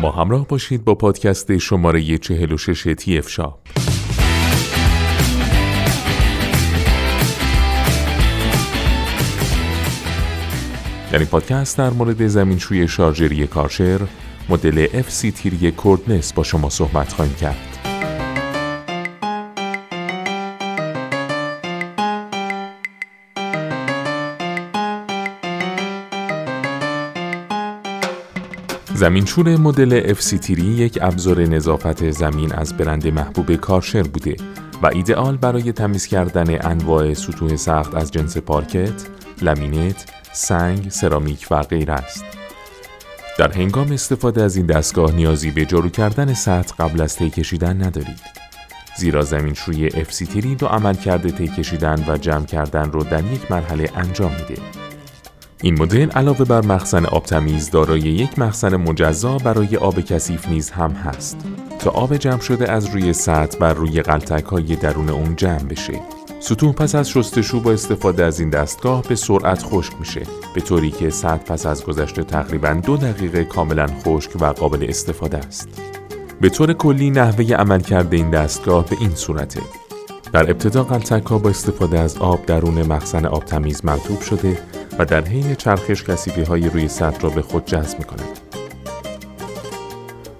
ما همراه باشید با پادکست شماره 46 تی اف شاپ در این پادکست در مورد زمینشوی شارژری کارشر مدل FC تیری کوردنس با شما صحبت خواهیم کرد. زمینشور مدل FC تیری یک ابزار نظافت زمین از برند محبوب کارشر بوده و ایدئال برای تمیز کردن انواع سطوح سخت از جنس پارکت، لامینت، سنگ، سرامیک و غیر است. در هنگام استفاده از این دستگاه نیازی به جارو کردن سطح قبل از تی کشیدن ندارید. زیرا زمین شوی افسیتری دو عمل کرده تی کشیدن و جمع کردن رو در یک مرحله انجام میده. این مدل علاوه بر مخزن آب تمیز دارای یک مخزن مجزا برای آب کثیف نیز هم هست تا آب جمع شده از روی سطح بر روی قلتک های درون اون جمع بشه. سطوح پس از شستشو با استفاده از این دستگاه به سرعت خشک میشه به طوری که سطح پس از گذشته تقریبا دو دقیقه کاملا خشک و قابل استفاده است. به طور کلی نحوه عمل کرده این دستگاه به این صورته. در ابتدا قلتک ها با استفاده از آب درون مخزن آب تمیز مرتوب شده و در حین چرخش کسیفی های روی سطح را به خود جذب می کند.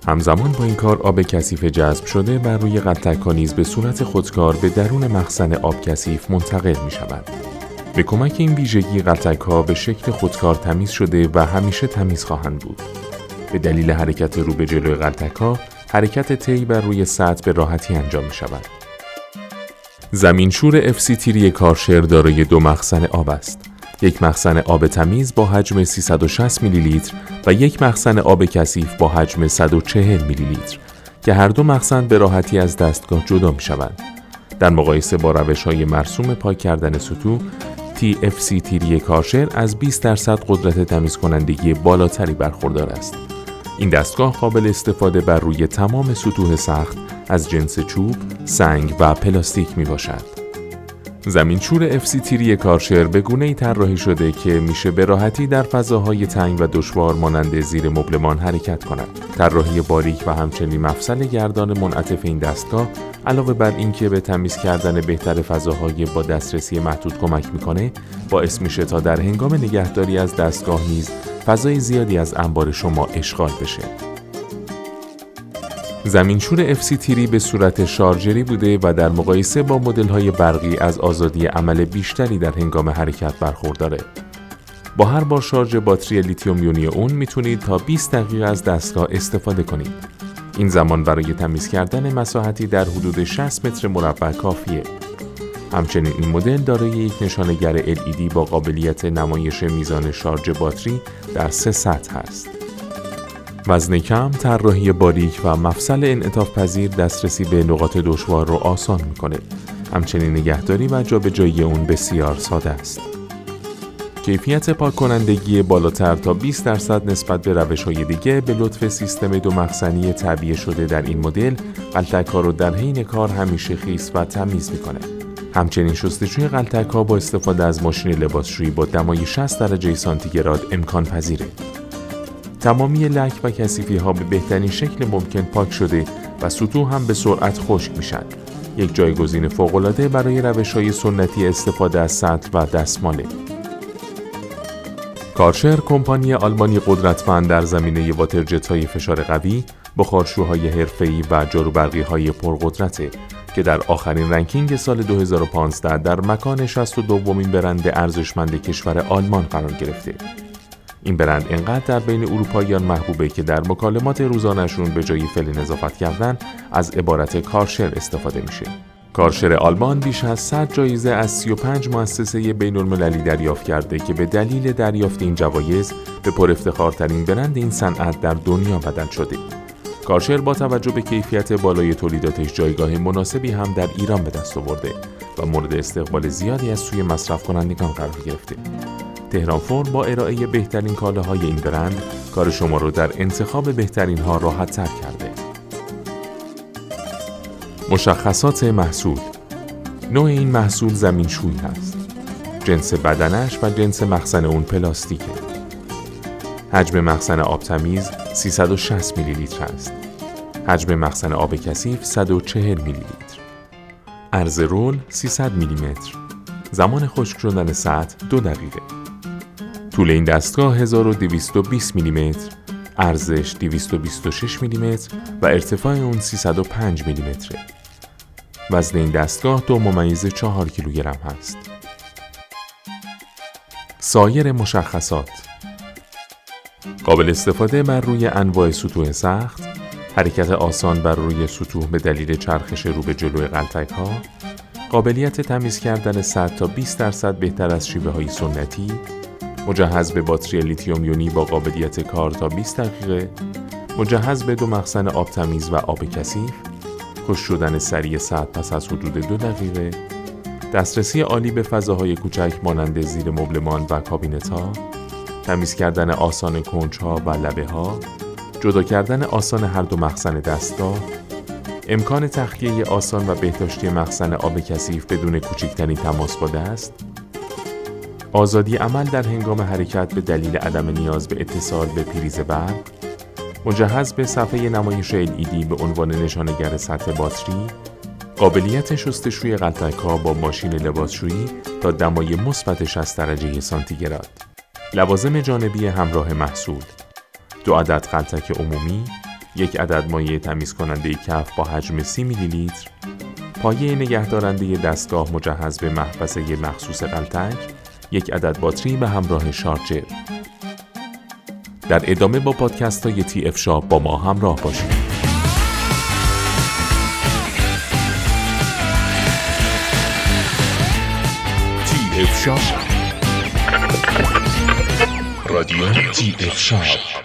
همزمان با این کار آب کثیف جذب شده بر روی قطعک نیز به صورت خودکار به درون مخزن آب کثیف منتقل می شود. به کمک این ویژگی قطعک ها به شکل خودکار تمیز شده و همیشه تمیز خواهند بود. به دلیل حرکت رو به جلوی ها، حرکت تی بر روی سطح به راحتی انجام می شود. زمینشور افسی تیری کارشر دارای دو مخزن آب است. یک مخزن آب تمیز با حجم 360 میلی لیتر و یک مخزن آب کثیف با حجم 140 میلی لیتر که هر دو مخزن به راحتی از دستگاه جدا می شوند. در مقایسه با روش های مرسوم پاک کردن سطوح TFC تیری کارشر از 20 درصد قدرت تمیز کنندگی بالاتری برخوردار است. این دستگاه قابل استفاده بر روی تمام سطوح سخت از جنس چوب، سنگ و پلاستیک می باشد. زمینشور افسی تیری کارشر به گونه ای طراحی شده که میشه به راحتی در فضاهای تنگ و دشوار مانند زیر مبلمان حرکت کند. طراحی باریک و همچنین مفصل گردان منعطف این دستگاه علاوه بر اینکه به تمیز کردن بهتر فضاهای با دسترسی محدود کمک می‌کنه باعث میشه تا در هنگام نگهداری از دستگاه نیز فضای زیادی از انبار شما اشغال بشه. زمینشور FC three به صورت شارژی بوده و در مقایسه با های برقی از آزادی عمل بیشتری در هنگام حرکت برخورداره. با هر بار شارژ باتری لیتیوم یونی اون می‌تونید تا 20 دقیقه از دستگاه استفاده کنید. این زمان برای تمیز کردن مساحتی در حدود 60 متر مربع کافیه. همچنین این مدل دارای یک نشانگر LED با قابلیت نمایش میزان شارژ باتری در سه سطح است. وزن کم، طراحی باریک و مفصل انعطاف پذیر دسترسی به نقاط دشوار رو آسان می‌کنه. همچنین نگهداری و جابجایی اون بسیار ساده است. کیفیت پاک کنندگی بالاتر تا 20 درصد نسبت به روش های دیگه به لطف سیستم دو مخزنی تعبیه شده در این مدل قلتک ها رو در حین کار همیشه خیس و تمیز می‌کنه. همچنین شستشوی قلتک با استفاده از ماشین لباسشویی با دمای 60 درجه سانتیگراد امکان پذیره. تمامی لک و کسیفی ها به بهترین شکل ممکن پاک شده و سطوح هم به سرعت خشک میشن. یک جایگزین فوق‌العاده برای روش های سنتی استفاده از سطل و دستماله. کارشر کمپانی آلمانی قدرتمند در زمینه واترجت های فشار قوی، بخارشوهای حرفه‌ای و جاروبرقی های پرقدرته که در آخرین رنکینگ سال 2015 در مکان 62 دومین برند ارزشمند کشور آلمان قرار گرفته. این برند انقدر در بین اروپاییان محبوبه که در مکالمات روزانشون به جای فعل نظافت کردن از عبارت کارشر استفاده میشه. کارشر آلمان بیش از 100 جایزه از 35 مؤسسه بین المللی دریافت کرده که به دلیل دریافت این جوایز به پر افتخارترین برند این صنعت در دنیا بدل شده. کارشر با توجه به کیفیت بالای تولیداتش جایگاه مناسبی هم در ایران به دست آورده و مورد استقبال زیادی از سوی مصرف کنندگان قرار گرفته. تهران فورم با ارائه بهترین کالاهای این برند کار شما رو در انتخاب بهترین ها راحت تر کرده. مشخصات محصول نوع این محصول زمین شوی هست. جنس بدنش و جنس مخزن اون پلاستیکه. حجم مخزن آب تمیز 360 میلی لیتر است. حجم مخزن آب کثیف 140 میلی لیتر. عرض رول 300 میلی متر. زمان خشک شدن سطح دو دقیقه. طول این دستگاه 1220 میلیمتر، ارزش 226 میلیمتر و ارتفاع اون 305 میلیمتره. وزن این دستگاه دو ممیز 4 کیلوگرم هست. سایر مشخصات قابل استفاده بر روی انواع سطوح سخت، حرکت آسان بر روی سطوح به دلیل چرخش رو به جلوی غلتک ها، قابلیت تمیز کردن 100 تا 20 درصد بهتر از شیوه های سنتی، مجهز به باتری لیتیوم یونی با قابلیت کار تا 20 دقیقه، مجهز به دو مخزن آب تمیز و آب کثیف، خشک شدن سریع سطح پس از حدود دو دقیقه، دسترسی عالی به فضاهای کوچک مانند زیر مبلمان و کابینت ها، تمیز کردن آسان کنچ ها و لبه ها، جدا کردن آسان هر دو مخزن دستگاه، امکان تخلیه آسان و بهداشتی مخزن آب کثیف بدون کوچکترین تماس با دست، آزادی عمل در هنگام حرکت به دلیل عدم نیاز به اتصال به پریز برق مجهز به صفحه نمایش LED به عنوان نشانگر سطح باتری قابلیت شستشوی قلتک با ماشین لباسشویی تا دمای مثبت 60 درجه سانتیگراد. لوازم جانبی همراه محصول دو عدد قلتک عمومی یک عدد مایع تمیز کننده کف با حجم 30 میلی لیتر پایه نگهدارنده دستگاه مجهز به محفظه مخصوص قلتک یک عدد باتری به همراه شارجر. در ادامه با پادکست های تی اف شاب با ما همراه باشید. تی اف شاب رادیو تی اف شاب